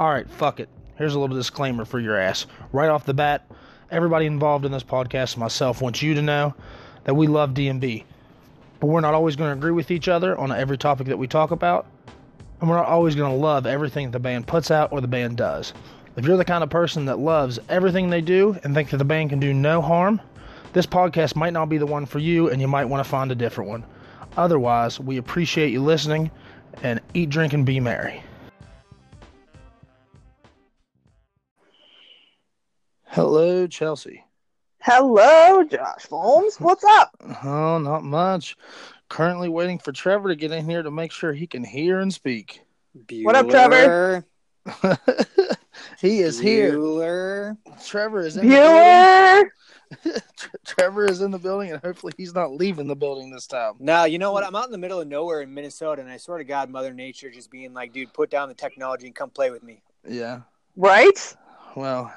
All right, fuck it. Here's a little disclaimer for your ass. Right off the bat, everybody involved in this podcast, myself, wants you to know that we love DMB. But we're not always going to agree with each other on every topic that we talk about. And we're not always going to love everything the band puts out or the band does. If you're the kind of person that loves everything they do and think that the band can do no harm, this podcast might not be the one for you and you might want to find a different one. Otherwise, we appreciate you listening and eat, drink, and be merry. Hello, Chelsea. Hello, Josh Holmes. What's up? Oh, not much. Currently waiting for Trevor to get in here to make sure he can hear and speak. What up, Trevor? he is here. Trevor is in the building. Bueller. Trevor is in the building, and hopefully he's not leaving the building this time. Now, you know what? I'm out in the middle of nowhere in Minnesota, and I swear to God, Mother Nature just being like, dude, put down the technology and come play with me. Yeah. Right? Well,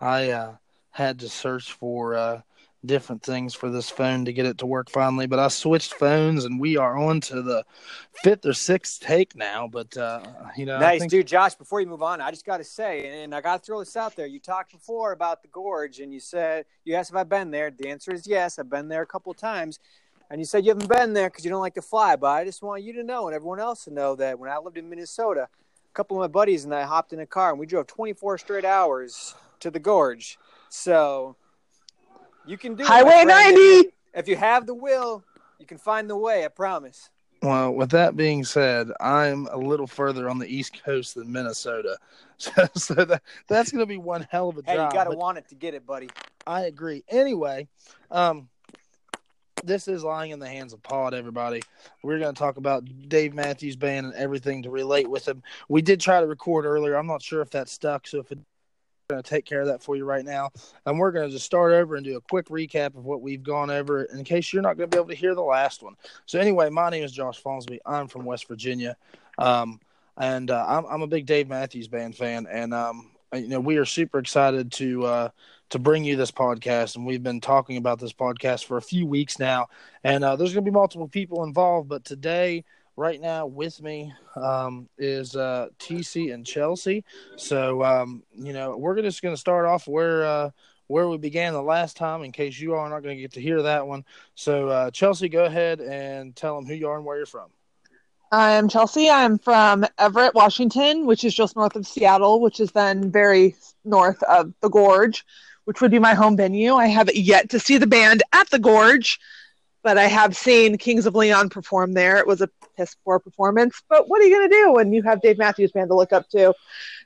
I uh, had to search for uh, different things for this phone to get it to work finally, but I switched phones, and we are on to the fifth or sixth take now. But uh, you know, nice, think- dude. Josh, before you move on, I just got to say, and I got to throw this out there. You talked before about the gorge, and you said, you asked if I've been there. The answer is yes. I've been there a couple of times. And you said you haven't been there because you don't like to fly. But I just want you to know and everyone else to know that when I lived in Minnesota, a couple of my buddies and I hopped in a car and we drove 24 straight hours to the gorge. So you can do it, Highway 90. If you have the will, you can find the way. I promise. Well, with that being said, I'm a little further on the East Coast than Minnesota, so, so that that's going to be one hell of a Hey, job. you got to want it to get it, buddy. I agree. Anyway, um, this is lying in the hands of Pod. Everybody, we're going to talk about Dave Matthews Band and everything to relate with him. We did try to record earlier. I'm not sure if that stuck, so if it, we're going to take care of that for you right now, and we're going to just start over and do a quick recap of what we've gone over in case you're not going to be able to hear the last one. So anyway, my name is Josh Fonsby. I'm from West Virginia, um, and uh, I'm, I'm a big Dave Matthews Band fan, and um, you know we are super excited to. Uh, to bring you this podcast, and we've been talking about this podcast for a few weeks now. And uh, there's going to be multiple people involved, but today, right now, with me um, is uh, TC and Chelsea. So um, you know, we're just going to start off where uh, where we began the last time, in case you are not going to get to hear that one. So uh, Chelsea, go ahead and tell them who you are and where you're from. I'm Chelsea. I'm from Everett, Washington, which is just north of Seattle, which is then very north of the Gorge, which would be my home venue. I haven't yet to see the band at the Gorge, but I have seen Kings of Leon perform there. It was a piss poor performance, but what are you going to do when you have Dave Matthews Band to look up to?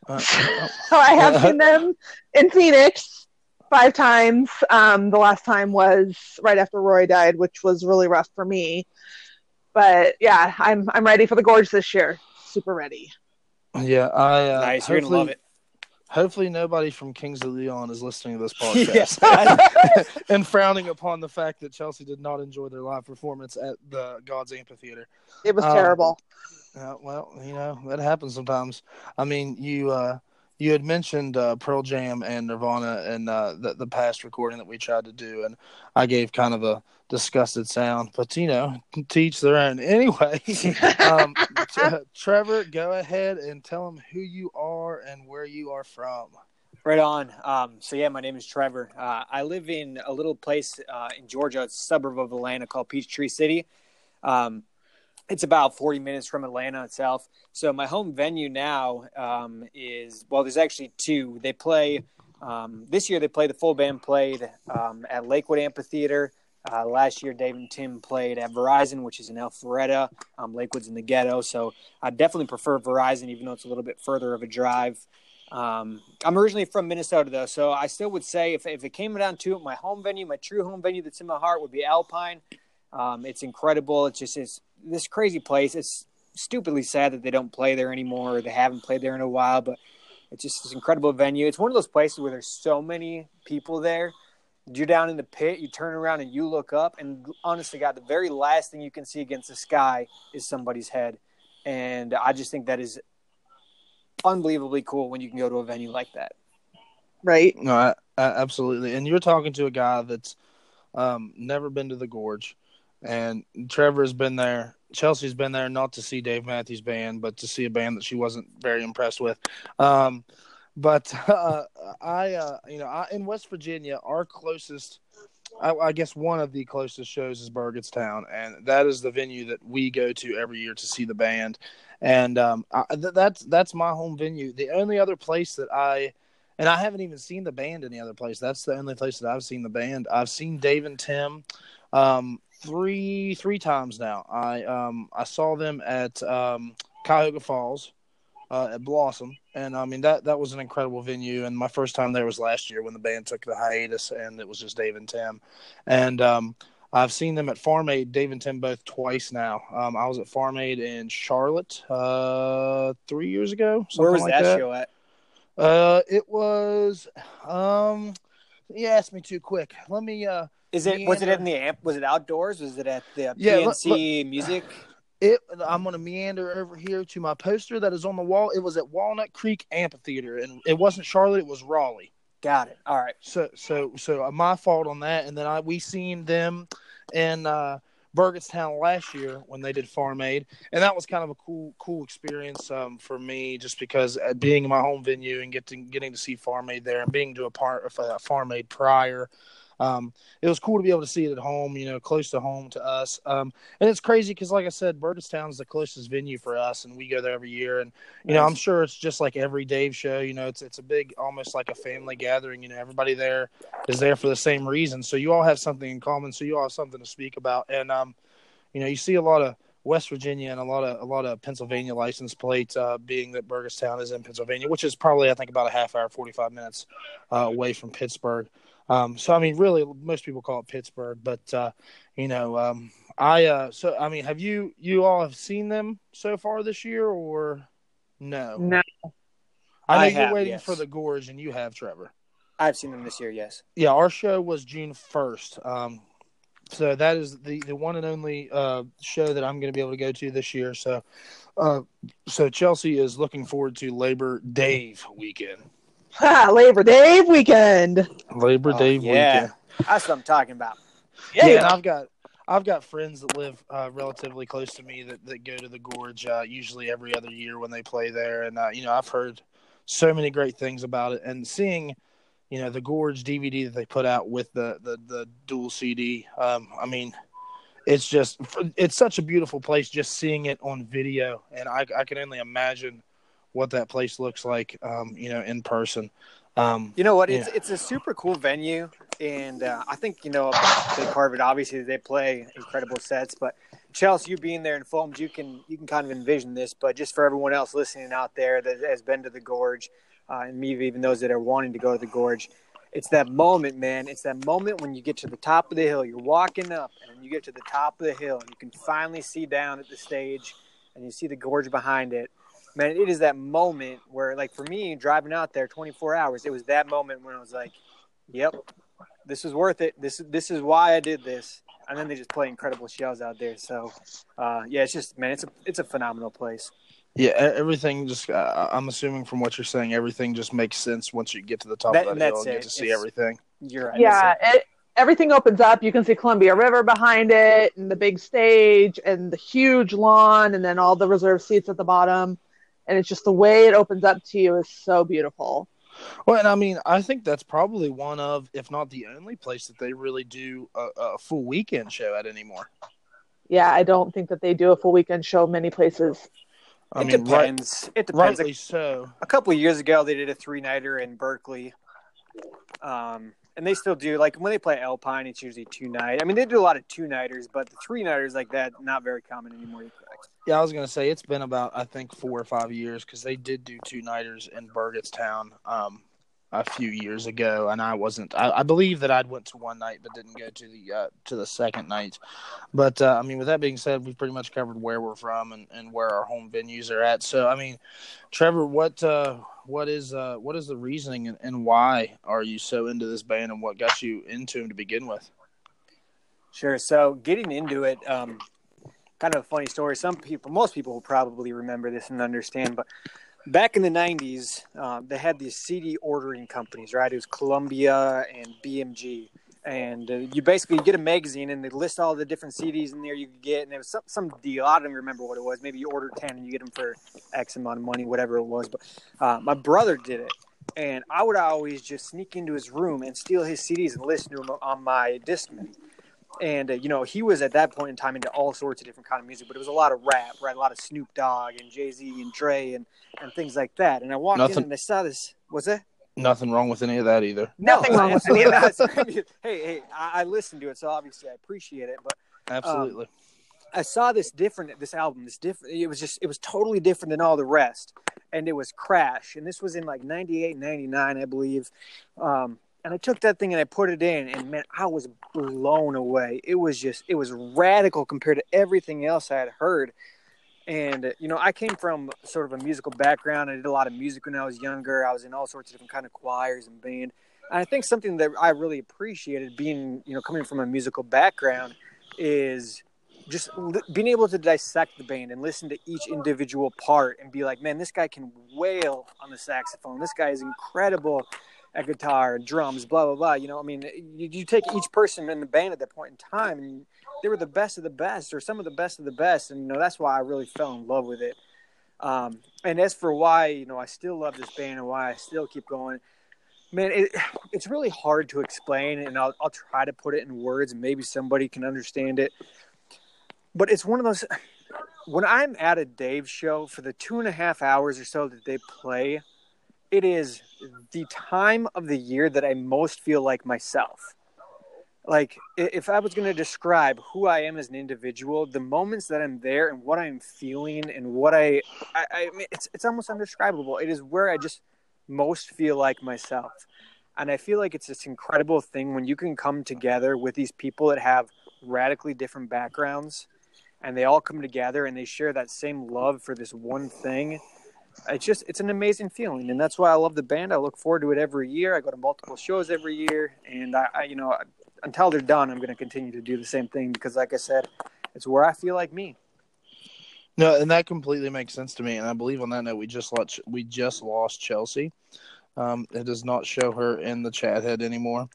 Uh, So I have seen them in Phoenix five times. Um, the last time was right after Roy died, which was really rough for me. But yeah, I'm I'm ready for the gorge this year. Super ready. yeah, I uh, nice, you're gonna love it. Hopefully, nobody from Kings of Leon is listening to this Yeah. podcast. and frowning upon the fact that Chelsea did not enjoy their live performance at the Gorge Amphitheater. It was Um, terrible. Uh, well, you know that happens sometimes. I mean, you uh, you had mentioned uh, Pearl Jam and Nirvana and uh, the the past recording that we tried to do, and I gave kind of a disgusted sound, but you know, teach their own. Anyway, um, t- Trevor, go ahead and tell them who you are and where you are from. Right on. Um, so yeah, my name is Trevor. Uh, I live in a little place uh, in Georgia, suburb of Atlanta called Peachtree City. Um, it's about 40 minutes from Atlanta itself. So my home venue now um, is well, there's actually two. They play um, this year. They play the full band played um, at Lakewood Amphitheater. Uh, last year, Dave and Tim played at Verizon, which is in Alpharetta. Um, Lakewood's in the ghetto, so I definitely prefer Verizon, even though it's a little bit further of a drive. Um, I'm originally from Minnesota, though, so I still would say if, if it came down to it, my home venue, my true home venue that's in my heart would be Alpine. Um, it's incredible. It's just it's this crazy place. It's stupidly sad that they don't play there anymore. Or they haven't played there in a while, but it's just this incredible venue. It's one of those places where there's so many people there. You're down in the pit, you turn around and you look up, and honestly, God, the very last thing you can see against the sky is somebody's head. And I just think that is unbelievably cool when you can go to a venue like that. Right. No, I, I, absolutely. And you're talking to a guy that's um, never been to the gorge, and Trevor has been there Chelsea's been there not to see Dave Matthews Band, but to see a band that she wasn't very impressed with. Um, but uh, I, uh, you know, I, in West Virginia, our closest, I, I, guess one of the closest shows is Burgettstown, and that is the venue that we go to every year to see the band. And um, I, th- that's that's my home venue. The only other place that I, and I haven't even seen the band any other place. That's the only place that I've seen the band. I've seen Dave and Tim. Um, three three times now. I um I saw them at um, Cuyahoga Falls uh, at Blossom, and I mean that that was an incredible venue. And my first time there was last year when the band took the hiatus, and it was just Dave and Tim. And um, I've seen them at Farm Aid, Dave and Tim both twice now. Um, I was at Farm Aid in Charlotte uh, three years ago. Where was like that, that, show at? Uh, it was. Um, you asked me too quick. Let me. Uh, is it was it in the amp? Was it outdoors? Was it at the Yeah, PNC look- look- Music? It. I'm going to meander over here to my poster that is on the wall. It was at Walnut Creek Amphitheater, and it wasn't Charlotte. It was Raleigh. Got it. All right. So, so, so uh, my fault on that. And then I we seen them in uh, Burgettstown last year when they did Farm Aid, and that was kind of a cool, cool experience um, for me, just because uh, being in my home venue and getting getting to see Farm Aid there and being to a part of uh, Farm Aid prior. Um, it was cool to be able to see it at home, you know, close to home to us. Um, and it's crazy because, like I said, Burgettstown's the closest venue for us, and we go there every year. And you know, I'm sure it's just like every Dave show. You know, it's it's a big, almost like a family gathering. You know, everybody there is there for the same reason. So you all have something in common. So you all have something to speak about. And um, you know, you see a lot of West Virginia and a lot of a lot of Pennsylvania license plates, uh, being that Burgettstown is in Pennsylvania, which is probably I think about a half hour, forty five minutes uh, away from Pittsburgh. Um, so I mean, really, most people call it Pittsburgh, but uh, you know, um, I uh, so I mean, have you you all have seen them so far this year or no? No. I know I you're have, waiting yes. for the gorge, and you have Trevor. I've seen them this year. Yes. Yeah, our show was June first. Um, so that is the the one and only uh, show that I'm going to be able to go to this year. So, uh, so Chelsea is looking forward to Labor Dave weekend. Ha, Labor Day weekend. Labor Oh, yeah. weekend. That's what I'm talking about. Yeah, Yeah. and I've got I've got friends that live uh, relatively close to me that, that go to the Gorge uh, usually every other year when they play there, and uh, you know I've heard so many great things about it, and seeing you know the Gorge DVD that they put out with the the, the dual CD. Um, I mean, it's just it's such a beautiful place just seeing it on video, and I I can only imagine what that place looks like, um, you know, in person. Um, You know what? Yeah. It's it's a super cool venue, and uh, I think you know part of it. Obviously, they play incredible sets, but Chelsea, you being there in Foams, you can you can kind of envision this. But just for everyone else listening out there that has been to the Gorge, uh, and maybe even those that are wanting to go to the Gorge, it's that moment, man. It's that moment when you get to the top of the hill. You're walking up, and you get to the top of the hill, and you can finally see down at the stage, and you see the Gorge behind it man, it is that moment where, like, for me, driving out there 24 hours, it was that moment when I was like, "Yep, this is worth it. This this is why I did this." And then they just play incredible shows out there. So, uh, yeah, it's just man, it's a it's a phenomenal place. Yeah, e- everything just. Uh, I'm assuming from what you're saying, everything just makes sense once you get to the top That- of that hill that's and get to see It's- everything. You're right. Yeah, it. it, everything opens up. You can see Columbia River behind it, and the big stage, and the huge lawn, and then all the reserved seats at the bottom. And it's just the way it opens up to you is so beautiful. Well, and I mean, I think that's probably one of, if not the only place that they really do a, a full weekend show at anymore. Yeah, I don't think that they do a full weekend show many places. I it mean, right, depends. it depends. rightly so. a couple of years ago they did a three nighter in Berkeley. Um, and they still do like when they play Alpine, it's usually two night. I mean, they do a lot of two nighters, but the three nighters like that not very common anymore. Yeah, I was gonna say it's been about I think four or five years because they did do two nighters in Burgettstown um, a few years ago, and I wasn't. I, I believe that I'd went to one night but didn't go to the uh, to the second night. But uh, I mean, with that being said, we've pretty much covered where we're from and, and where our home venues are at. So I mean, Trevor, what uh, what is uh, what is the reasoning and, and why are you so into this band and what got you into them to begin with? Sure. So getting into it, um, kind of a funny story. Some people, most people will probably remember this and understand, but back in the 90s, um, they had these CD ordering companies, right? It was Columbia and BMG. and uh, you basically get a magazine and they list all the different CDs in there you could get, and it was some, some deal. I don't remember what it was. Maybe you order ten and you get them for X amount of money, whatever it was. But uh, my brother did it, and I would always just sneak into his room and steal his CDs and listen to them on my Discman. And uh, you know, he was at that point in time into all sorts of different kind of music, but it was a lot of rap, right? A lot of Snoop Dogg and Jay Z and Dre and and things like that. And I walked Nothing- in and I saw this. Was it? Nothing wrong with any of that either. Nothing wrong with any any of of that. hey, hey, I, I listened to it, so obviously I appreciate it. But Absolutely. I saw this different. This album, this different. It was just, it was totally different than all the rest. And it was Crash, and this was in like 98, 99, I believe. Um, and I took that thing and I put it in, and man, I was blown away. It was just, it was radical compared to everything else I had heard. And uh, you know, I came from sort of a musical background. I did a lot of music when I was younger. I was in all sorts of different kind of choirs and band. And I think something that I really appreciated being, you know, coming from a musical background is just being able to dissect the band and listen to each individual part and be like, man, this guy can wail on the saxophone. This guy is incredible at guitar, drums, blah blah blah. You know, I mean, you, you take each person in the band at that point in time, and they were the best of the best, or some of the best of the best, and you know that's why I really fell in love with it. Um, and as for why you know I still love this band and why I still keep going, man, it, it's really hard to explain, and I'll, I'll try to put it in words, and maybe somebody can understand it. But it's one of those when I'm at a Dave show for the two and a half hours or so that they play, it is the time of the year that I most feel like myself. Like if I was going to describe who I am as an individual, the moments that I'm there and what I'm feeling and what I, I, I mean, it's it's almost undescribable. It is where I just most feel like myself, and I feel like it's this incredible thing when you can come together with these people that have radically different backgrounds, and they all come together and they share that same love for this one thing it's just it's an amazing feeling and that's why i love the band i look forward to it every year i go to multiple shows every year and i, I you know until they're done i'm going to continue to do the same thing because like i said it's where i feel like me No, and that completely makes sense to me. And I believe on that note, we just lost we just lost Chelsea. Um, it does not show her in the chat head anymore.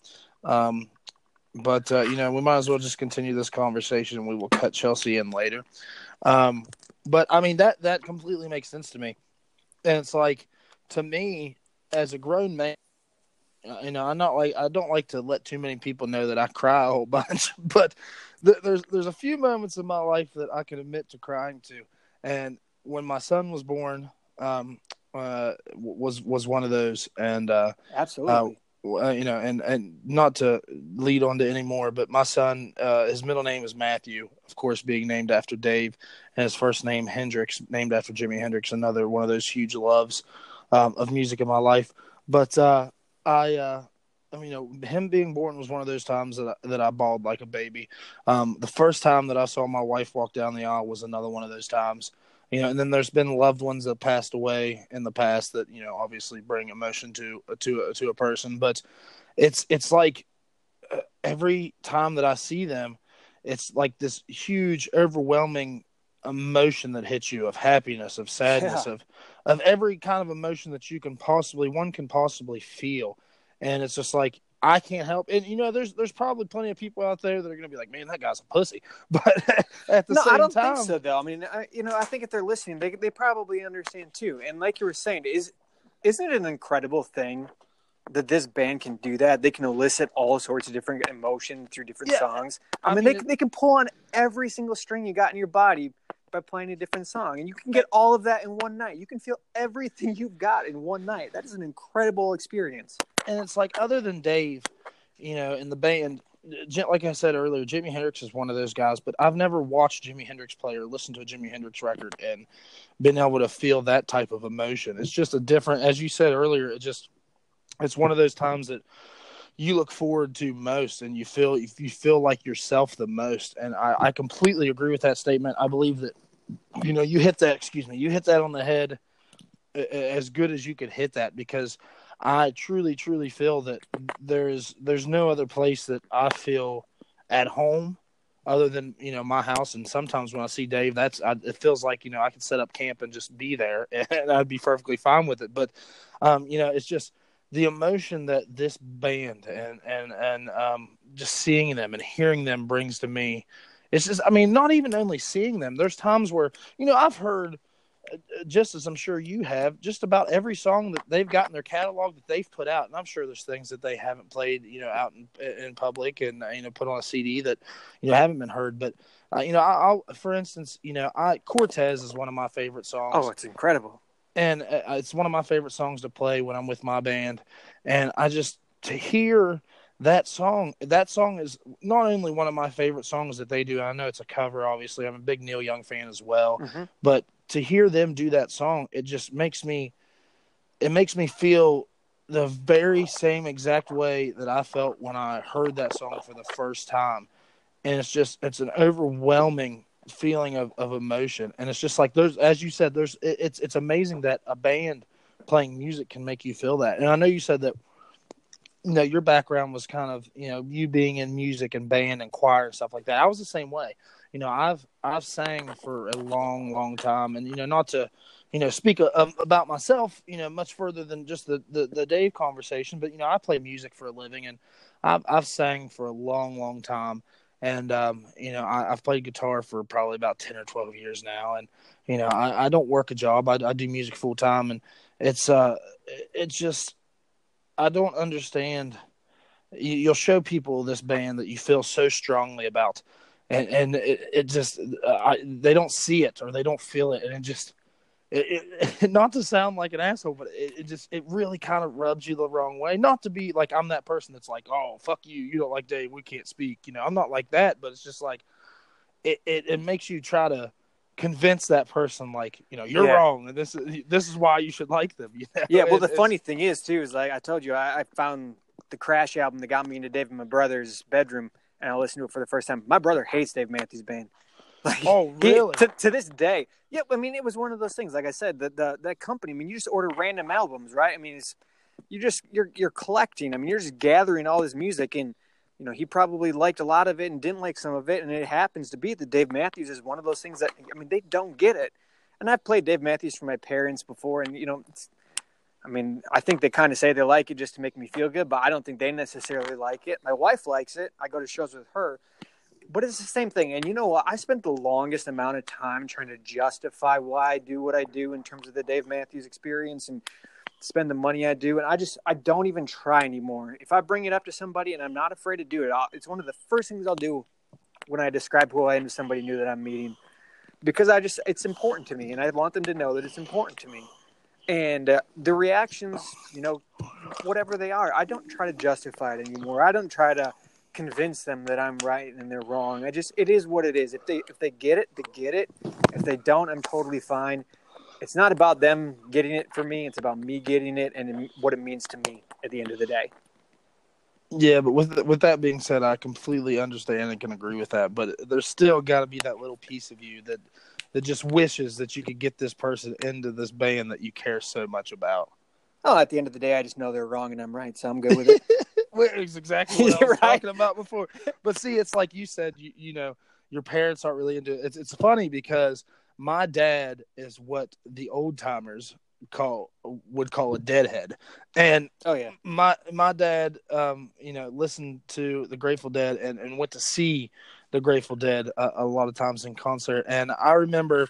Um, but uh, you know, we might as well just continue this conversation, we will cut Chelsea in later. Um, but I mean that that completely makes sense to me. And it's like to me, as a grown man, uh, you know, I'm not like I don't like to let too many people know that I cry a whole bunch, but th- there's there's a few moments in my life that I can admit to crying to, and when my son was born, um, uh, was was one of those, and uh, absolutely uh, you know, and and not to lead on to any more, but my son, uh, his middle name is Matthew, of course, being named after Dave, and his first name Hendrix, named after Jimi Hendrix, another one of those huge loves um, of music in my life. But uh, I, uh, I mean, you know, him being born was one of those times that I, that I bawled like a baby. Um, the first time that I saw my wife walk down the aisle was another one of those times. You know, and then there's been loved ones that passed away in the past that you know obviously bring emotion to to to a person, but it's it's like uh, every time that I see them, it's like this huge, overwhelming emotion that hits you of happiness, of sadness, Yeah. of of every kind of emotion that you can possibly one can possibly feel, and it's just like I can't help. And you know, there's there's probably plenty of people out there that are going to be like, "Man, that guy's a pussy," but at the no, same I don't time, think so. Though I mean, I, you know, I think if they're listening, they they probably understand too. And like you were saying, is isn't it an incredible thing that this band can do that? They can elicit all sorts of different emotion through different Yeah. songs. I, I mean, mean, they it- they can pull on every single string you got in your body by playing a different song, and you can get all of that in one night. You can feel everything you've got in one night. That is an incredible experience. And it's like other than Dave, you know, in the band, like I said earlier, Jimi Hendrix is one of those guys. But I've never watched Jimi Hendrix play or listened to a Jimi Hendrix record and been able to feel that type of emotion. It's just a different, as you said earlier. It just, it's one of those times that you look forward to most, and you feel you feel like yourself the most. And I, I completely agree with that statement. I believe that, you know, you hit that. Excuse me, you hit that on the head as good as you could hit that because I truly, truly feel that there's there's no other place that I feel at home other than you know my house. And sometimes when I see Dave, that's I, it feels like you know I could set up camp and just be there, and I'd be perfectly fine with it. But um, you know, it's just the emotion that this band and and and um, just seeing them and hearing them brings to me. It's just, I mean, not even only seeing them. There's times where you know I've heard just as I'm sure you have, just about every song that they've got in their catalog that they've put out, and I'm sure there's things that they haven't played, you know, out in, in public and you know put on a CD that you know haven't been heard. But uh, you know, I, will for instance, you know, I Cortez is one of my favorite songs. Oh, it's incredible and uh, it's one of my favorite songs to play when I'm with my band. And I just to hear that song, that song is not only one of my favorite songs that they do. I know it's a cover, obviously. I'm a big Neil Young fan as well, mm-hmm. but to hear them do that song, it just makes me, it makes me feel the very same exact way that I felt when I heard that song for the first time. And it's just, it's an overwhelming feeling of, of emotion. And it's just like there's as you said there's it, it's it's amazing that a band playing music can make you feel that. And i know you said that you know your background was kind of you know you being in music and band and choir and stuff like that. I was the same way you know i've i've sang for a long long time. And you know not to you know speak a, a, about myself you know much further than just the, the the dave conversation but you know i play music for a living and i've i've sang for a long long time. And um, you know I, have played guitar for probably about 10 or 12 years now. And you know i, I don't work a job. I, I do music full time. And it's uh it's just i don't understand. You, you'll show people this band that you feel so strongly about and and it, it just uh, I, they don't see it or they don't feel it and it just it, it, not to sound like an asshole, but it, it, just it really kind of rubs you the wrong way. Not to be like I'm that person that's like, oh fuck you, you don't like Dave, we can't speak. You know, I'm not like that, but it's just like it it, it makes you try to convince that person like you know you're yeah. wrong and this is this is why you should like them. You know? Yeah. Well, the funny thing is too is like I told you I, I found the Crash album that got me into Dave and my brother's bedroom, and I listened to it for the first time. My brother hates Dave Matthews Band. Like, oh, really? He, to, to this day, yeah. I mean, it was one of those things. Like I said, the, the that company. I mean, you just order random albums, right? I mean, it's you just you're you're collecting. I mean, you're just gathering all this music, and you know, he probably liked a lot of it and didn't like some of it, and it happens to be that Dave Matthews is one of those things that I mean, they don't get it. And I've played Dave Matthews for my parents before, and you know, I mean, I think they kind of say they like it just to make me feel good, but I don't think they necessarily like it. My wife likes it. I go to shows with her, but it's the same thing. And you know what? I spent the longest amount of time trying to justify why I do what I do in terms of the Dave Matthews experience and spend the money I do. And I just, I don't even try anymore. If I bring it up to somebody and I'm not afraid to do it, I'll, it's one of the first things I'll do when I describe who I am to somebody new that I'm meeting because I just, it's important to me and I want them to know that it's important to me. And uh, the reactions, you know, whatever they are, I don't try to justify it anymore. I don't try to, convince them that I'm right and they're wrong. I just it is what it is. If they if they get it, they get it. If they don't, I'm totally fine. It's not about them getting it for me. It's about me getting it and what it means to me at the end of the day. Yeah, but with with that being said, I completely understand and can agree with that. But there's still got to be that little piece of you that that just wishes that you could get this person into this band that you care so much about. Oh, at the end of the day, I just know they're wrong and I'm right, so I'm good with it. it's exactly what I was right. talking about before. But see, it's like you said, you, you know, your parents aren't really into it. It's, it's funny because my dad is what the old timers call would call a deadhead and oh yeah my my dad um you know listened to the grateful dead and, and went to see the grateful dead a, a lot of times in concert and i remember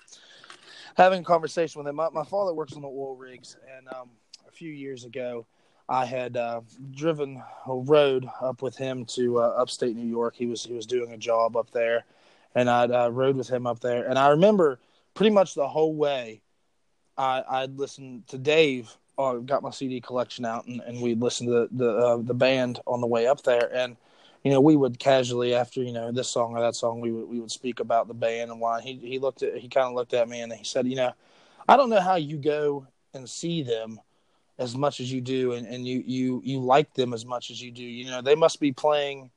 having a conversation with him my, my father works on the oil rigs and um a few years ago I had uh, driven a road up with him to uh, upstate New York. He was he was doing a job up there, and I uh, rode with him up there. And I remember pretty much the whole way, I I'd listened to Dave. Uh, got my CD collection out, and, and we'd listen to the the, uh, the band on the way up there. And you know, we would casually after you know this song or that song, we would we would speak about the band and why. He he looked at he kind of looked at me and he said, you know, I don't know how you go and see them as much as you do and, and you, you you like them as much as you do. You know, they must be playing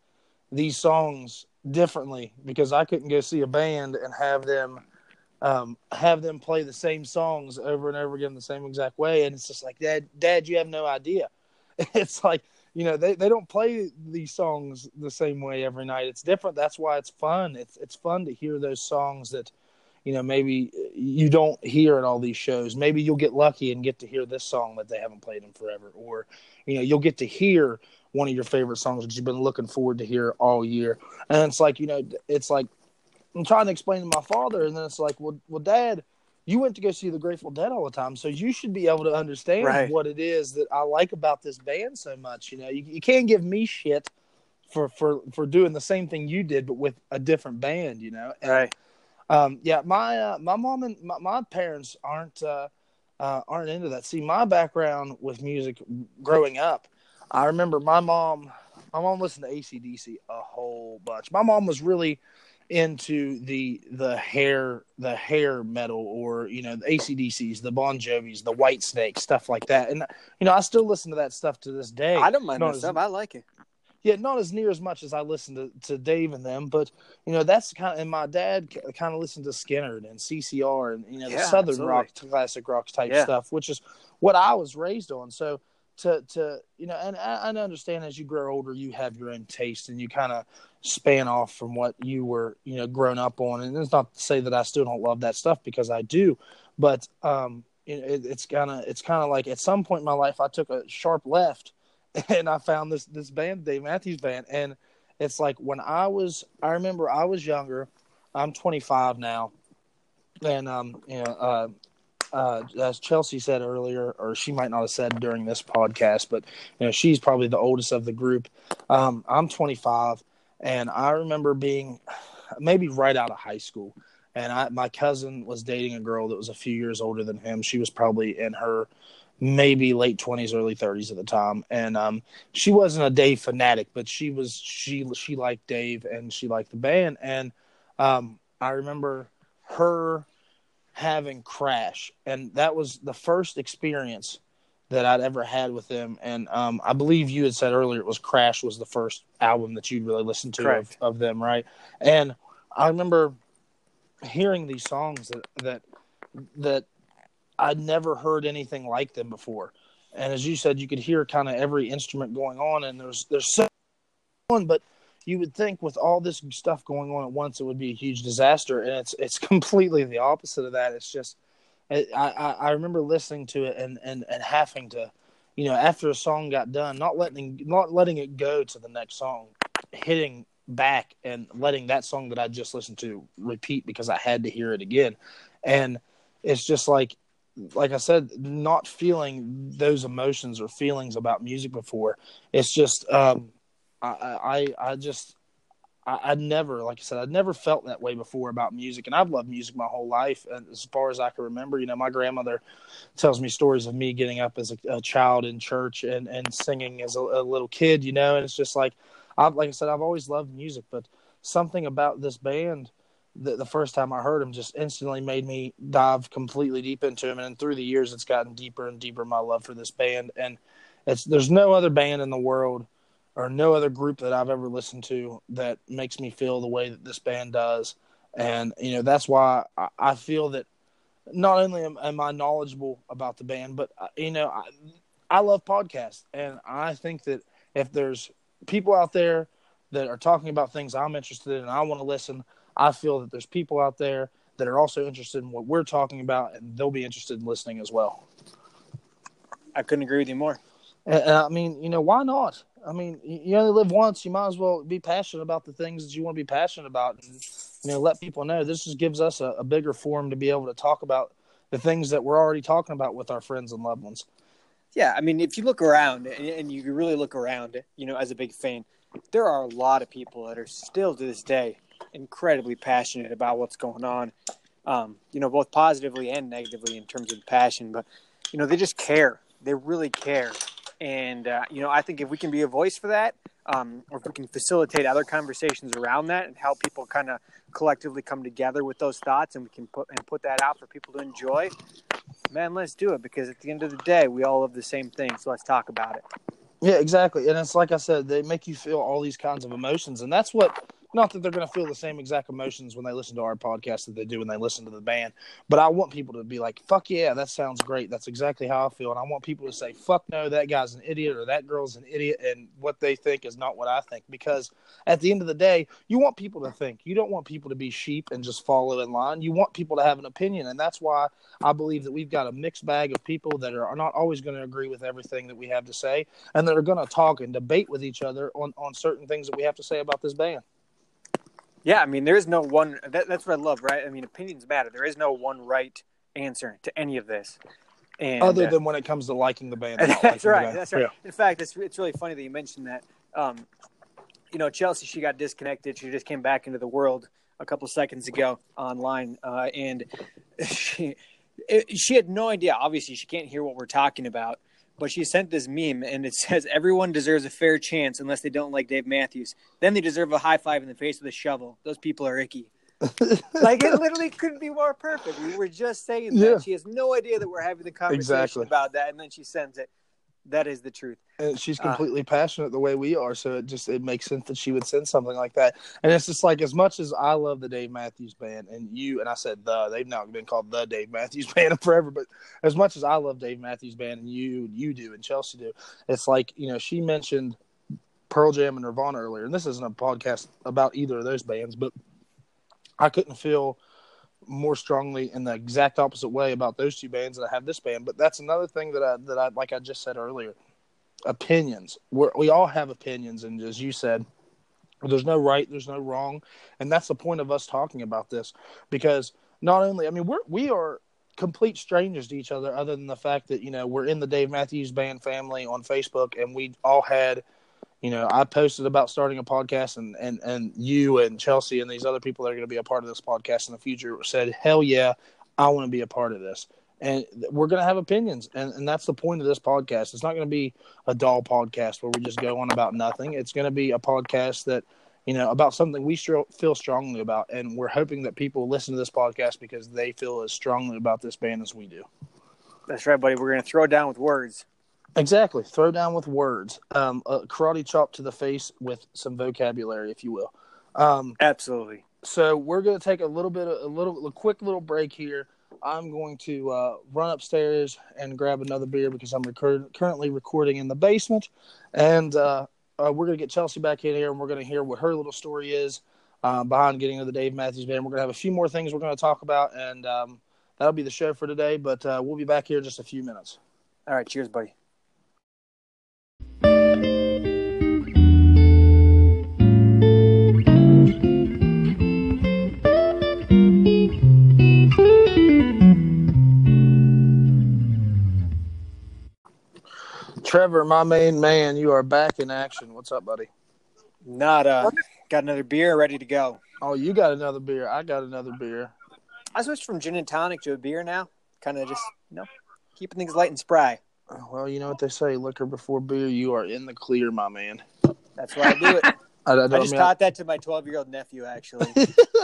these songs differently because I couldn't go see a band and have them um, have them play the same songs over and over again the same exact way. And it's just like, Dad, Dad, you have no idea. It's like, you know, they, they don't play these songs the same way every night. It's different. That's why it's fun. It's it's fun to hear those songs that you know maybe you don't hear at all these shows. Maybe you'll get lucky and get to hear this song that they haven't played in forever, or you know you'll get to hear one of your favorite songs that you've been looking forward to hear all year. And it's like you know it's like I'm trying to explain to my father, and then it's like, well, well, Dad, you went to go see the Grateful Dead all the time, so you should be able to understand Right. what it is that I like about this band so much. You know, you, you can't give me shit for for for doing the same thing you did, but with a different band. You know, and, Right. um, yeah, my uh, my mom and my, my parents aren't uh, uh, aren't into that. See, my background with music growing up, I remember my mom. My mom listened to ACDC a whole bunch. My mom was really into the the hair the hair metal or you know the ACDCs, the Bon Jovis, the Whitesnake stuff like that. And you know I still listen to that stuff to this day. I don't mind that stuff. I like it. yeah, not as near as much as I listen to, to Dave and them, but you know that's kind of and my dad kind of listened to Skynyrd and CCR and you know the Yeah, Southern absolutely. rock, classic rock type Yeah. stuff, which is what I was raised on. So to to you know, and I, I understand as you grow older, you have your own taste and you kind of span off from what you were you know grown up on. And it's not to say that I still don't love that stuff because I do, but um, it, it, it's kind of it's kind of like at some point in my life I took a sharp left and I found this this band, Dave Matthews Band, and it's like when I was, I remember I was younger. I'm 25 now, and um, you know, uh, uh, as Chelsea said earlier, or she might not have said during this podcast, but you know, she's probably the oldest of the group. Um, I'm 25, and I remember being maybe right out of high school, and I my cousin was dating a girl that was a few years older than him. She was probably in her maybe late 20s early 30s at the time and um she wasn't a dave fanatic but she was she she liked dave and she liked the band and um i remember her having crash and that was the first experience that i'd ever had with them and um i believe you had said earlier it was crash was the first album that you'd really listened to of, of them right and i remember hearing these songs that that that I'd never heard anything like them before. And as you said, you could hear kind of every instrument going on, and there's there's so one, but you would think with all this stuff going on at once, it would be a huge disaster, and it's it's completely the opposite of that. It's just I I, remember listening to it and, and and having to, you know, after a song got done, not letting not letting it go to the next song, hitting back and letting that song that I just listened to repeat because I had to hear it again, and it's just like like I said, not feeling those emotions or feelings about music before. It's just, um, I, I, I just, I, I never, like I said, I'd never felt that way before about music, and I've loved music my whole life, and as far as I can remember, you know, my grandmother tells me stories of me getting up as a, a child in church and and singing as a, a little kid, you know, and it's just like, I, like I said, I've always loved music, but something about this band the, the first time I heard him just instantly made me dive completely deep into him. And through the years, it's gotten deeper and deeper my love for this band. And it's there's no other band in the world or no other group that I've ever listened to that makes me feel the way that this band does. And you know that's why I, I feel that not only am, am I knowledgeable about the band, but uh, you know I, I love podcasts, and I think that if there's people out there that are talking about things I'm interested in and I want to listen, I feel that there's people out there that are also interested in what we're talking about, and they'll be interested in listening as well. I couldn't agree with you more. And, and I mean, you know, why not? I mean, you only live once. You might as well be passionate about the things that you want to be passionate about, and you know, let people know. This just gives us a, a bigger forum to be able to talk about the things that we're already talking about with our friends and loved ones. Yeah, I mean, if you look around and, and you really look around, you know, as a big fan, there are a lot of people that are still to this day incredibly passionate about what's going on. Um, you know, both positively and negatively in terms of passion, but you know, they just care. They really care, and uh, you know, I think if we can be a voice for that, um, or if we can facilitate other conversations around that and help people kind of collectively come together with those thoughts, and we can put and put that out for people to enjoy, man, let's do it because at the end of the day, we all love the same thing. So let's talk about it. Yeah, exactly. And it's like I said, they make you feel all these kinds of emotions, and that's what Not that they're going to feel the same exact emotions when they listen to our podcast that they do when they listen to the band, but I want people to be like, "Fuck yeah, that sounds great. That's exactly how I feel." And I want people to say, "Fuck no, that guy's an idiot or that girl's an idiot," and what they think is not what I think. Because at the end of the day, you want people to think. You don't want people to be sheep and just follow in line. You want people to have an opinion, and that's why I believe that we've got a mixed bag of people that are not always going to agree with everything that we have to say, and that are going to talk and debate with each other on on certain things that we have to say about this band. Yeah, I mean, there is no one. That, that's what I love, right? I mean, opinions matter. There is no one right answer to any of this. And, Other uh, than when it comes to liking the band. that's right. That's right. Yeah. In fact, it's it's really funny that you mentioned that. Um, you know, Chelsea, she got disconnected. She just came back into the world a couple seconds ago online, uh, and she it, she had no idea. Obviously, she can't hear what we're talking about but she sent this meme and it says everyone deserves a fair chance unless they don't like Dave Matthews. Then they deserve a high five in the face with a shovel. Those people are icky. like it literally couldn't be more perfect. We were just saying that. Yeah. She has no idea that we're having the conversation exactly. about that, and then she sends it that is the truth. And she's uh, completely uh, passionate the way we are, so it just it makes sense that she would send something like that. And it's just like as much as I love the Dave Matthews Band, and you and I said the they've now been called the Dave Matthews Band forever, but as much as I love Dave Matthews Band, and you you do, and Chelsea do, it's like you know she mentioned Pearl Jam and Nirvana earlier, and this isn't a podcast about either of those bands, but I couldn't feel more strongly in the exact opposite way about those two bands than I have this band. But that's another thing that I that I like I just said earlier. Opinions. we we all have opinions, and as you said, there's no right, there's no wrong, and that's the point of us talking about this because not only I mean we're we are complete strangers to each other, other than the fact that you know we're in the Dave Matthews Band family on Facebook, and we all had you know, I posted about starting a podcast, and and and you and Chelsea and these other people that are going to be a part of this podcast in the future said, "Hell yeah, I want to be a part of this." And we're going to have opinions, and and that's the point of this podcast. It's not going to be a dull podcast where we just go on about nothing. It's going to be a podcast that you know about something we feel strongly about, and we're hoping that people listen to this podcast because they feel as strongly about this band as we do. That's right, buddy. We're going to throw down with words. Exactly. Throw down with words. Um, a karate chop to the face with some vocabulary, if you will. Um, Absolutely. So we're going to take a little bit, of, a little, a quick little break here. I'm going to uh, run upstairs and grab another beer because I'm record- currently recording in the basement, and uh, uh, we're going to get Chelsea back in here, and we're going to hear what her little story is uh, behind getting to the Dave Matthews Band. We're going to have a few more things we're going to talk about, and um, that'll be the show for today. But uh, we'll be back here in just a few minutes. All right. Cheers, buddy. Trevor, my main man, you are back in action. What's up, buddy? Not uh got another beer ready to go. Oh, you got another beer. I got another beer. I switched from gin and tonic to a beer now. Kind of just, you know, keeping things light and spry. Well, you know what they say, liquor before beer, you are in the clear, my man. That's why I do it. I, I, I just mean, taught that to my 12 year old nephew, actually.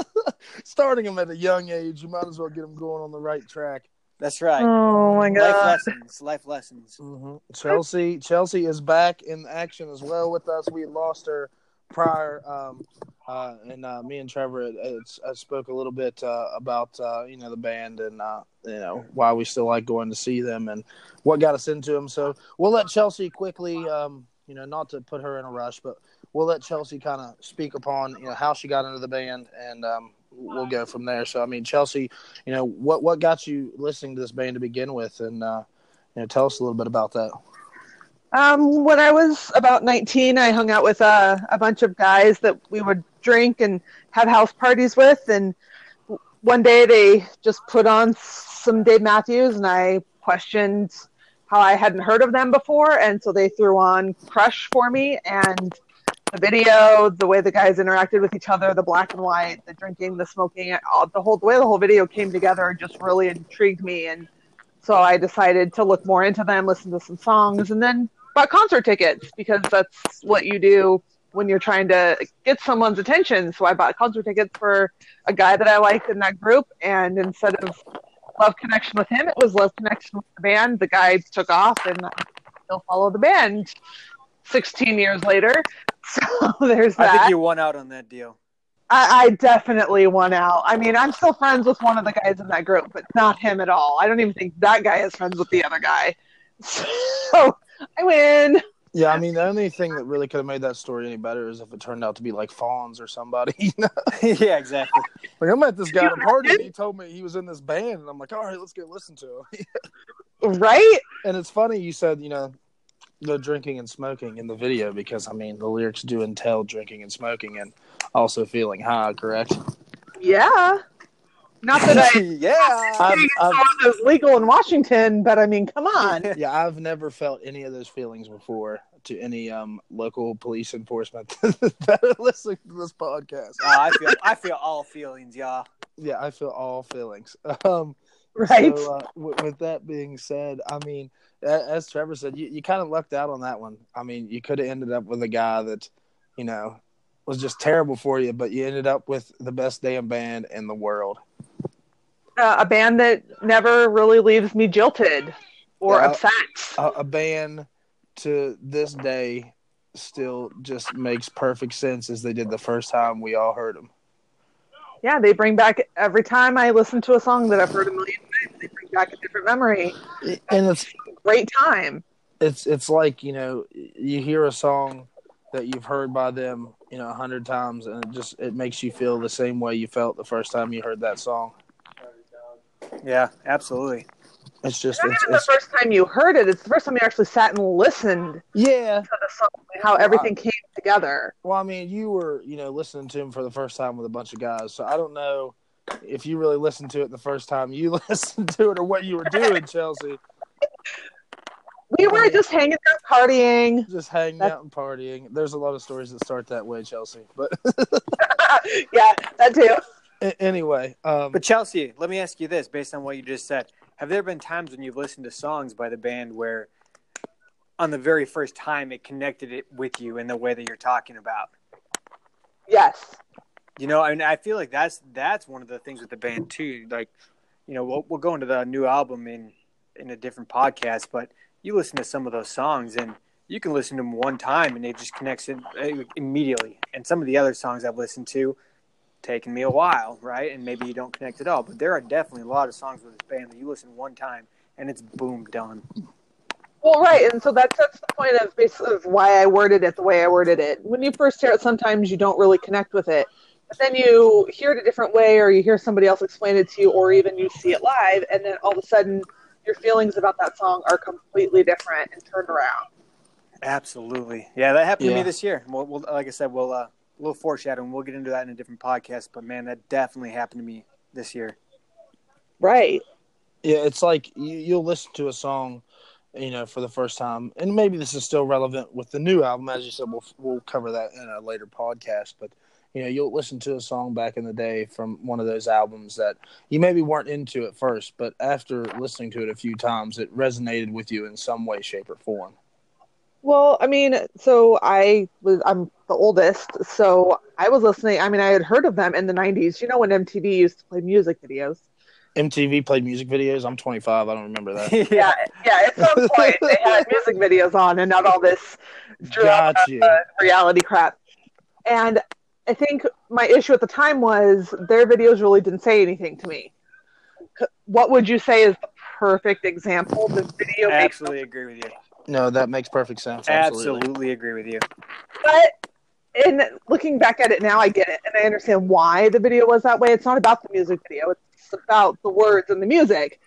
Starting him at a young age, you might as well get him going on the right track. That's right. Oh my god! Life lessons. Life lessons. Mm-hmm. Chelsea. Chelsea is back in action as well with us. We lost her prior, um, uh, and uh, me and Trevor uh, spoke a little bit uh, about uh, you know the band and uh, you know why we still like going to see them and what got us into them. So we'll let Chelsea quickly, um, you know, not to put her in a rush, but we'll let Chelsea kind of speak upon you know how she got into the band and um, we'll go from there. So I mean, Chelsea, you know, what what got you listening to this band to begin with, and uh, you know, tell us a little bit about that. Um, when I was about 19, I hung out with uh, a bunch of guys that we would drink and have house parties with, and one day they just put on some Dave Matthews, and I questioned how I hadn't heard of them before, and so they threw on Crush for me, and the video, the way the guys interacted with each other, the black and white, the drinking, the smoking, all, the whole the way the whole video came together just really intrigued me, and so I decided to look more into them, listen to some songs, and then bought concert tickets because that's what you do when you're trying to get someone's attention. So I bought concert tickets for a guy that I liked in that group, and instead of love connection with him, it was love connection with the band. The guy took off, and I still follow the band. 16 years later. So there's that. I think you won out on that deal. I, I definitely won out. I mean, I'm still friends with one of the guys in that group, but not him at all. I don't even think that guy is friends with the other guy. So I win. Yeah, I mean, the only thing that really could have made that story any better is if it turned out to be like Fonz or somebody. Yeah, exactly. Like I met this guy at a party, and he told me he was in this band, and I'm like, all right, let's get listen to him. Right? and it's funny you said, you know, the drinking and smoking in the video because I mean the lyrics do entail drinking and smoking and also feeling high, correct? Yeah. Not that I yeah. I've, I've, it's legal in Washington, but I mean, come on. yeah, I've never felt any of those feelings before to any um local police enforcement that are listening to this podcast. Oh, I feel I feel all feelings, y'all. Yeah, I feel all feelings. Um, Right? So, uh, with, with that being said, I mean, a- as Trevor said, you, you kind of lucked out on that one. I mean, you could have ended up with a guy that, you know, was just terrible for you, but you ended up with the best damn band in the world. uh, a band that never really leaves me jilted or Yeah. upset. A, a band to this day still just makes perfect sense as they did the first time we all heard them. Yeah, they bring back every time I listen to a song that I've heard a million times. They bring back a different memory. And it's Great time. it's it's like you know you hear a song that you've heard by them you know a hundred times and it just it makes you feel the same way you felt the first time you heard that song Yeah, absolutely. it's just Not it's, even the it's first time you heard it; it's the first time you actually sat and listened yeah to the song, how everything came together. well i mean you were you know listening to him for the first time with a bunch of guys so i don't know if you really listened to it the first time you listened to it or what you were doing chelsea We were just hanging out, partying. just hanging That's- out and partying there's a lot of stories that start that way chelsea but yeah, that too. a- anyway um But Chelsea, let me ask you this: based on what you just said, have there been times when you've listened to songs by the band where, on the very first time, it connected it with you in the way that you're talking about? Yes. You know, and I feel like that's that's one of the things with the band too. Like, you know, we'll we'll go into the new album in in a different podcast, but you listen to some of those songs and you can listen to them one time and it just connects it uh, immediately. And some of the other songs I've listened to, taken me a while, right? And maybe you don't connect at all, but there are definitely a lot of songs with this band that you listen one time and it's boom done. Well, right, and so that's that's the point of basically of why I worded it the way I worded it. When you first hear it, sometimes you don't really connect with it, but then you hear it a different way, or you hear somebody else explain it to you, or even you see it live, and then all of a sudden your feelings about that song are completely different and turned around. Absolutely. Yeah, that happened to me this year. We'll, we'll, like I said, we'll uh, a little foreshadowing. We'll get into that in a different podcast. But man, that definitely happened to me this year. Right. Yeah, it's like you, you'll listen to a song, you know, for the first time, and maybe this is still relevant with the new album. As you said, we'll we'll cover that in a later podcast. But you know, you'll listen to a song back in the day from one of those albums that you maybe weren't into at first, but after listening to it a few times, it resonated with you in some way, shape, or form. Well, I mean, so I was I'm the oldest, so I was listening. I mean, I had heard of them in the '90s. You know, when MTV used to play music videos. MTV played music videos. I'm 25. I don't remember that. Yeah, yeah. At some point, they had music videos on, and not all this drama Got you. Uh, reality crap. And I think my issue at the time was their videos really didn't say anything to me. What would you say is the perfect example? The video makes Absolutely agree with you. No, that makes perfect sense. Absolutely. Absolutely agree with you. but in looking back at it now, I get it, and I understand why the video was that way. It's not about the music video; it's about the words and the music.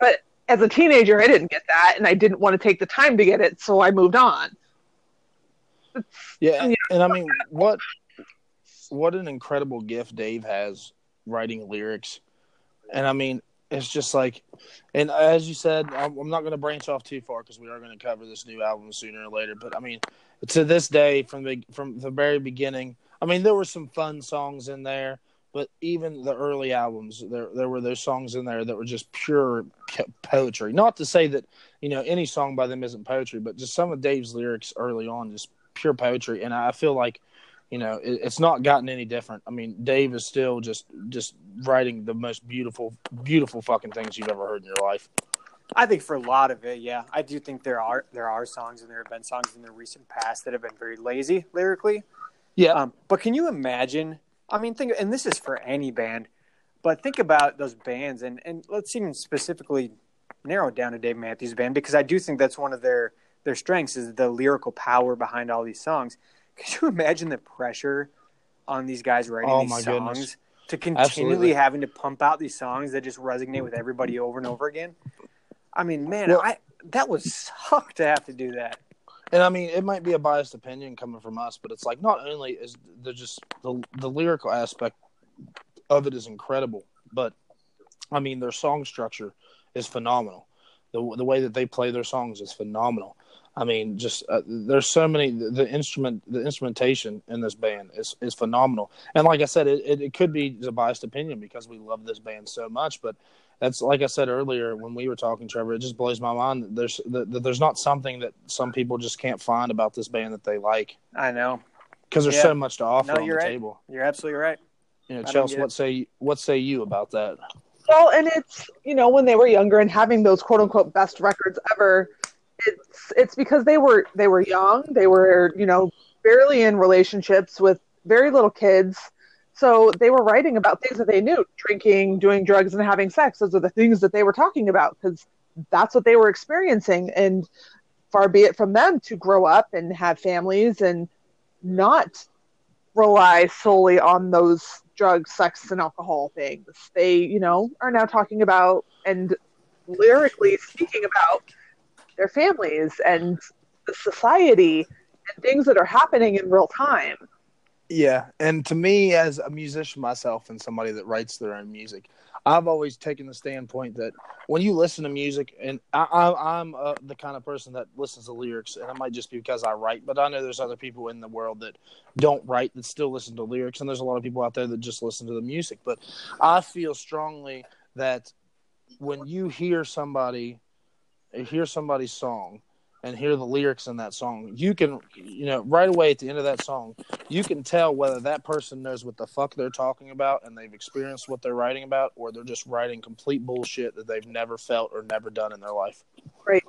But as a teenager, I didn't get that, and I didn't want to take the time to get it, so I moved on. Yeah, Yeah. and I mean, what what an incredible gift Dave has writing lyrics, and I mean, it's just like, and as you said, I'm, I'm not going to branch off too far because we are going to cover this new album sooner or later. But I mean, to this day, from the from the very beginning, I mean, there were some fun songs in there, but even the early albums, there there were those songs in there that were just pure poetry. Not to say that you know any song by them isn't poetry, but just some of Dave's lyrics early on, just pure poetry. And I feel like you know it, it's not gotten any different. I mean, Dave is still just just writing the most beautiful, beautiful fucking things you've ever heard in your life. I think for a lot of it, yeah, I do think there are there are songs and there have been songs in the recent past that have been very lazy lyrically. Yeah, Um, but can you imagine I mean, think, and this is for any band, but think about those bands, and and let's even specifically narrow it down to Dave Matthews Band because I do think that's one of their their strengths is the lyrical power behind all these songs. Could you imagine the pressure on these guys writing Oh, these songs goodness. to continually Absolutely. having to pump out these songs that just resonate with everybody over and over again? I mean, man, Well- I that would suck to have to do that. And I mean, it might be a biased opinion coming from us, but it's like not only is the just the the lyrical aspect of it is incredible, but I mean their song structure is phenomenal. The the way that they play their songs is phenomenal. I mean, just uh, there's so many the, the instrument the instrumentation in this band is is phenomenal. And like I said, it, it, it could be a biased opinion because we love this band so much, but that's like I said earlier when we were talking, Trevor. It just blows my mind that there's that, that there's not something that some people just can't find about this band that they like I know. because there's Yeah. so much to offer No, on the you're right. table. You're absolutely right. You know, don't Chelsea, what say what say you about that? Well, and it's you know when they were younger and having those quote unquote best records ever, it's it's because they were they were young, they were you know barely in relationships with very little kids, so they were writing about things that they knew, drinking, doing drugs, and having sex. Those are the things that they were talking about because that's what they were experiencing. And far be it from them to grow up and have families and not rely solely on those drugs, sex, and alcohol things. They, you know, are now talking about and lyrically speaking about their families and the society and things that are happening in real time. Yeah, and to me, as a musician myself and somebody that writes their own music, I've always taken the standpoint that when you listen to music, and I, I'm uh, the kind of person that listens to lyrics, and it might just be because I write, but I know there's other people in the world that don't write that still listen to lyrics, and there's a lot of people out there that just listen to the music. But I feel strongly that when you hear somebody, hear somebody's song, and hear the lyrics in that song, you can, you know, right away at the end of that song you can tell whether that person knows what the fuck they're talking about and they've experienced what they're writing about or they're just writing complete bullshit that they've never felt or never done in their life. Great.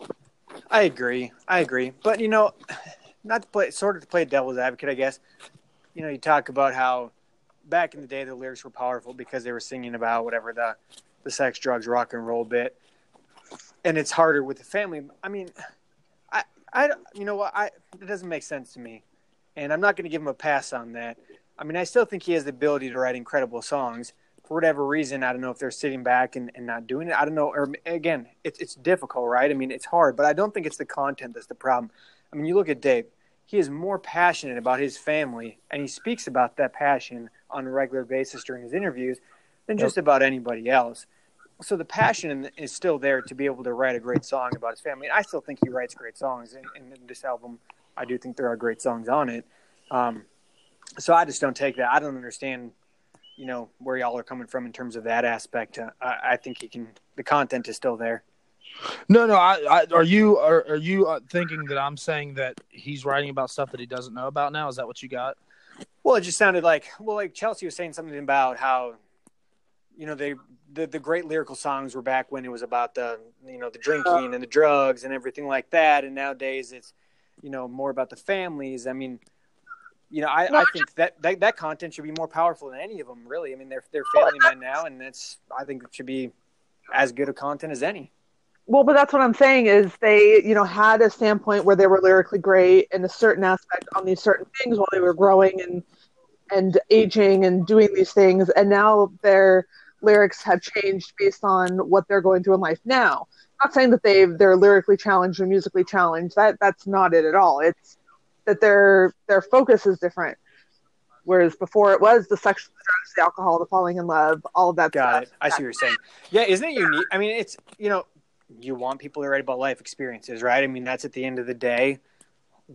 I agree. I agree. But you know, not to play sort of to play devil's advocate, I guess. You know, you talk about how back in the day the lyrics were powerful because they were singing about whatever the the sex, drugs, rock and roll bit, and it's harder with the family. I mean, I I you know what I it doesn't make sense to me, and I'm not going to give him a pass on that. I mean, I still think he has the ability to write incredible songs. For whatever reason, I don't know if they're sitting back and, and not doing it. I don't know. Or again, it's it's difficult, right? I mean, it's hard, but I don't think it's the content that's the problem. I mean, you look at Dave; he is more passionate about his family, and he speaks about that passion on a regular basis during his interviews than just about anybody else. So the passion is still there to be able to write a great song about his family. I still think he writes great songs, and, and in this album, I do think there are great songs on it. Um, so I just don't take that. I don't understand, you know, where y'all are coming from in terms of that aspect. Uh, I, I think he can. The content is still there. No, no. I, I are you are, are you uh, thinking that I'm saying that he's writing about stuff that he doesn't know about now? Is that what you got? Well, it just sounded like well, like Chelsea was saying something about how, you know, they the the great lyrical songs were back when it was about the you know the drinking and the drugs and everything like that, and nowadays it's you know more about the families. I mean, you know, I, I think that, that that content should be more powerful than any of them. Really, I mean, they're they're family men now, and that's I think it should be as good a content as any. Well, but that's what I'm saying is they, you know, had a standpoint where they were lyrically great in a certain aspect on these certain things while they were growing and and aging and doing these things, and now their lyrics have changed based on what they're going through in life now. not saying that they they're lyrically challenged or musically challenged. That that's not it at all. It's that their their focus is different. Whereas before it was the sex, the drugs, the alcohol, the falling in love, all of that Got stuff. it. I see what you're saying. Yeah, isn't it unique? I mean, it's you know, you want people to write about life experiences, right? I mean, that's at the end of the day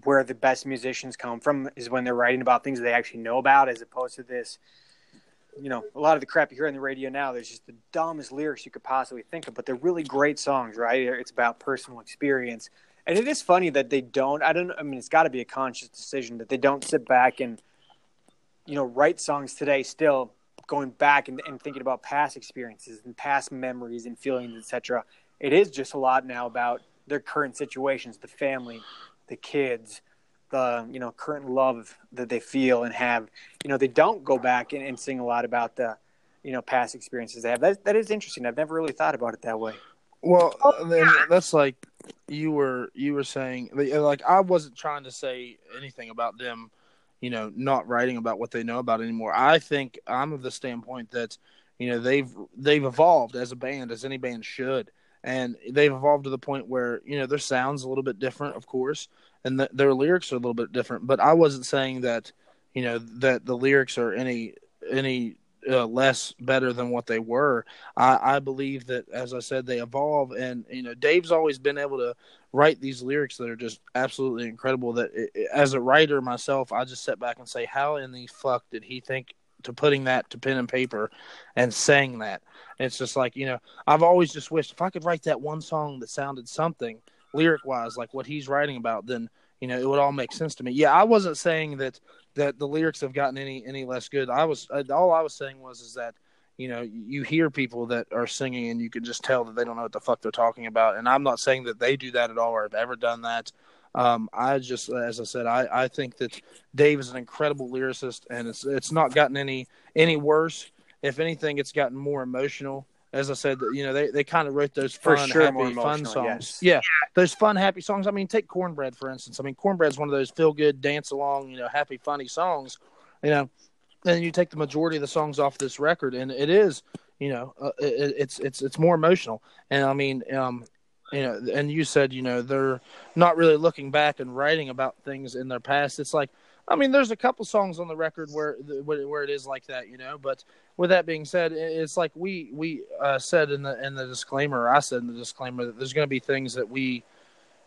where the best musicians come from is when they're writing about things they actually know about, as opposed to this. You know, a lot of the crap you hear on the radio now, there's just the dumbest lyrics you could possibly think of, but they're really great songs, right? It's about personal experience. And it is funny that they don't, I don't, I mean, it's got to be a conscious decision that they don't sit back and, you know, write songs today still going back and, and thinking about past experiences and past memories and feelings, etc. It is just a lot now about their current situations, the family, the kids, the you know current love that they feel and have. You know, they don't go back and, and sing a lot about the you know past experiences they have. That that is interesting. I've never really thought about it that way. Well, oh, then that's like you were you were saying like I wasn't trying to say anything about them, you know, not writing about what they know about anymore. I think I'm of the standpoint that you know they've they've evolved as a band as any band should and they've evolved to the point where you know their sounds a little bit different of course and the, their lyrics are a little bit different but i wasn't saying that you know that the lyrics are any any uh, less better than what they were I, I believe that as i said they evolve and you know dave's always been able to write these lyrics that are just absolutely incredible that it, as a writer myself i just sit back and say how in the fuck did he think to putting that to pen and paper and saying that. It's just like, you know, I've always just wished if I could write that one song that sounded something lyric wise like what he's writing about, then, you know, it would all make sense to me. Yeah, I wasn't saying that that the lyrics have gotten any any less good. I was all I was saying was is that you know you hear people that are singing and you can just tell that they don't know what the fuck they're talking about and i'm not saying that they do that at all or have ever done that um, I just, as I said, I, I think that Dave is an incredible lyricist, and it's it's not gotten any any worse. If anything, it's gotten more emotional. As I said, you know, they, they kind of wrote those fun, sure, happy, fun songs. Yes. Yeah, those fun, happy songs. I mean, take Cornbread for instance. I mean, Cornbread's one of those feel good, dance along, you know, happy, funny songs. You know, and you take the majority of the songs off this record, and it is, you know, uh, it, it's it's it's more emotional. And I mean, um, you know, and you said, you know, they're not really looking back and writing about things in their past. It's like, I mean, there's a couple songs on the record where where it is like that, you know. But with that being said, it's like we we uh, said in the in the disclaimer, I said in the disclaimer that there's going to be things that we,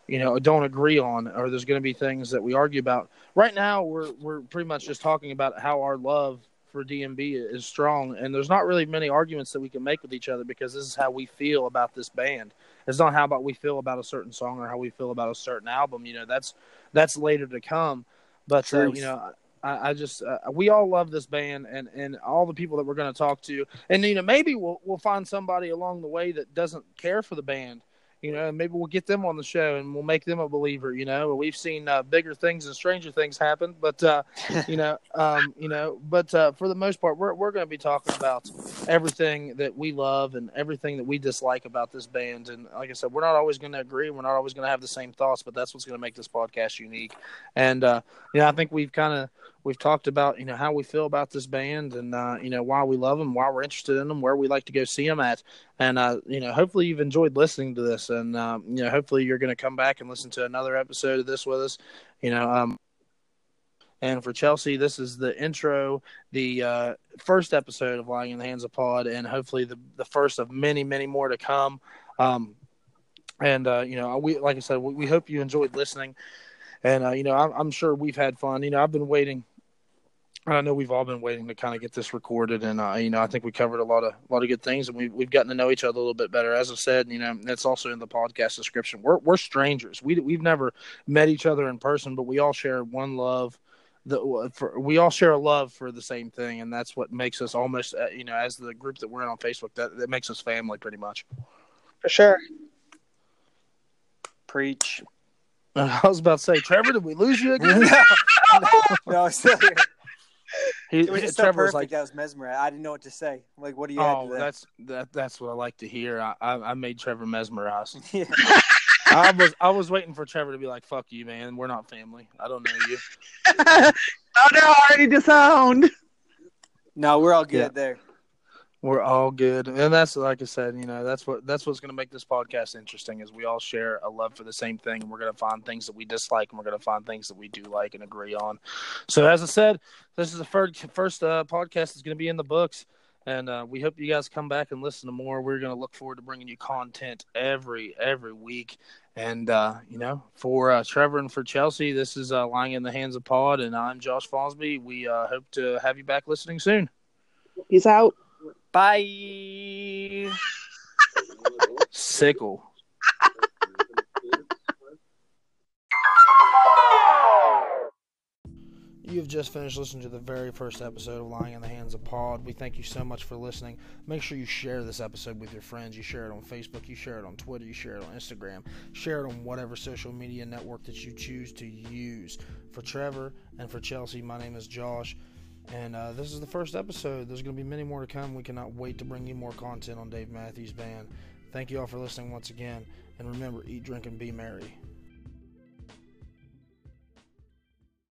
you know, don't agree on, or there's going to be things that we argue about. Right now, we're we're pretty much just talking about how our love for DMB is strong, and there's not really many arguments that we can make with each other because this is how we feel about this band it's not how about we feel about a certain song or how we feel about a certain album. You know, that's that's later to come. But uh, you know, I, I just uh, we all love this band and and all the people that we're going to talk to, and you know, maybe we'll we'll find somebody along the way that doesn't care for the band you know, maybe we'll get them on the show and we'll make them a believer. You know, we've seen uh, bigger things and stranger things happen, but uh, you know, um, you know, but uh, for the most part, we're we're going to be talking about everything that we love and everything that we dislike about this band. And like I said, we're not always going to agree. We're not always going to have the same thoughts, but that's what's going to make this podcast unique. And uh, you know, I think we've kind of we've talked about you know how we feel about this band and uh, you know why we love them, why we're interested in them, where we like to go see them at, and uh, you know hopefully you've enjoyed listening to this, and um, you know hopefully you're going to come back and listen to another episode of this with us, you know. Um, and for Chelsea, this is the intro, the uh, first episode of Lying in the Hands of Pod, and hopefully the the first of many, many more to come. Um, and uh, you know, we like I said, we, we hope you enjoyed listening and uh, you know I'm, I'm, sure we've had fun. You know I've been waiting I know we've all been waiting to kind of get this recorded, and uh, you know, I think we covered a lot of a lot of good things, and we've we've gotten to know each other a little bit better. As I said, you know, that's also in the podcast description. We're we're strangers. We we've never met each other in person, but we all share one love. The, for, we all share a love for the same thing, and that's what makes us almost, uh, you know, as the group that we're in on Facebook, that that makes us family, pretty much. For sure. Preach. I was about to say, Trevor, did we lose you again? no, no, no, still here. He, it was just so perfect. Like, I was mesmerized. I didn't know what to say. Like, what do you? Oh, that? that's that. That's what I like to hear. I, I, I made Trevor mesmerized. Yeah. I was I was waiting for Trevor to be like, "Fuck you, man. We're not family. I don't know you." oh no! I already disowned. No, we're all good yeah. there. We're all good, and that's like I said, you know, that's what that's what's going to make this podcast interesting. Is we all share a love for the same thing, and we're going to find things that we dislike, and we're going to find things that we do like and agree on. So, as I said, this is the first first uh, podcast is going to be in the books, and uh, we hope you guys come back and listen to more. We're going to look forward to bringing you content every every week, and uh, you know, for uh, Trevor and for Chelsea, this is uh, lying in the hands of Pod, and I'm Josh Fosby. We uh, hope to have you back listening soon. Peace out. Bye. Sickle. You have just finished listening to the very first episode of Lying in the Hands of Pod. We thank you so much for listening. Make sure you share this episode with your friends. You share it on Facebook, you share it on Twitter, you share it on Instagram, share it on whatever social media network that you choose to use. For Trevor and for Chelsea, my name is Josh. And uh, this is the first episode. There's going to be many more to come. We cannot wait to bring you more content on Dave Matthews Band. Thank you all for listening once again. And remember, eat, drink, and be merry.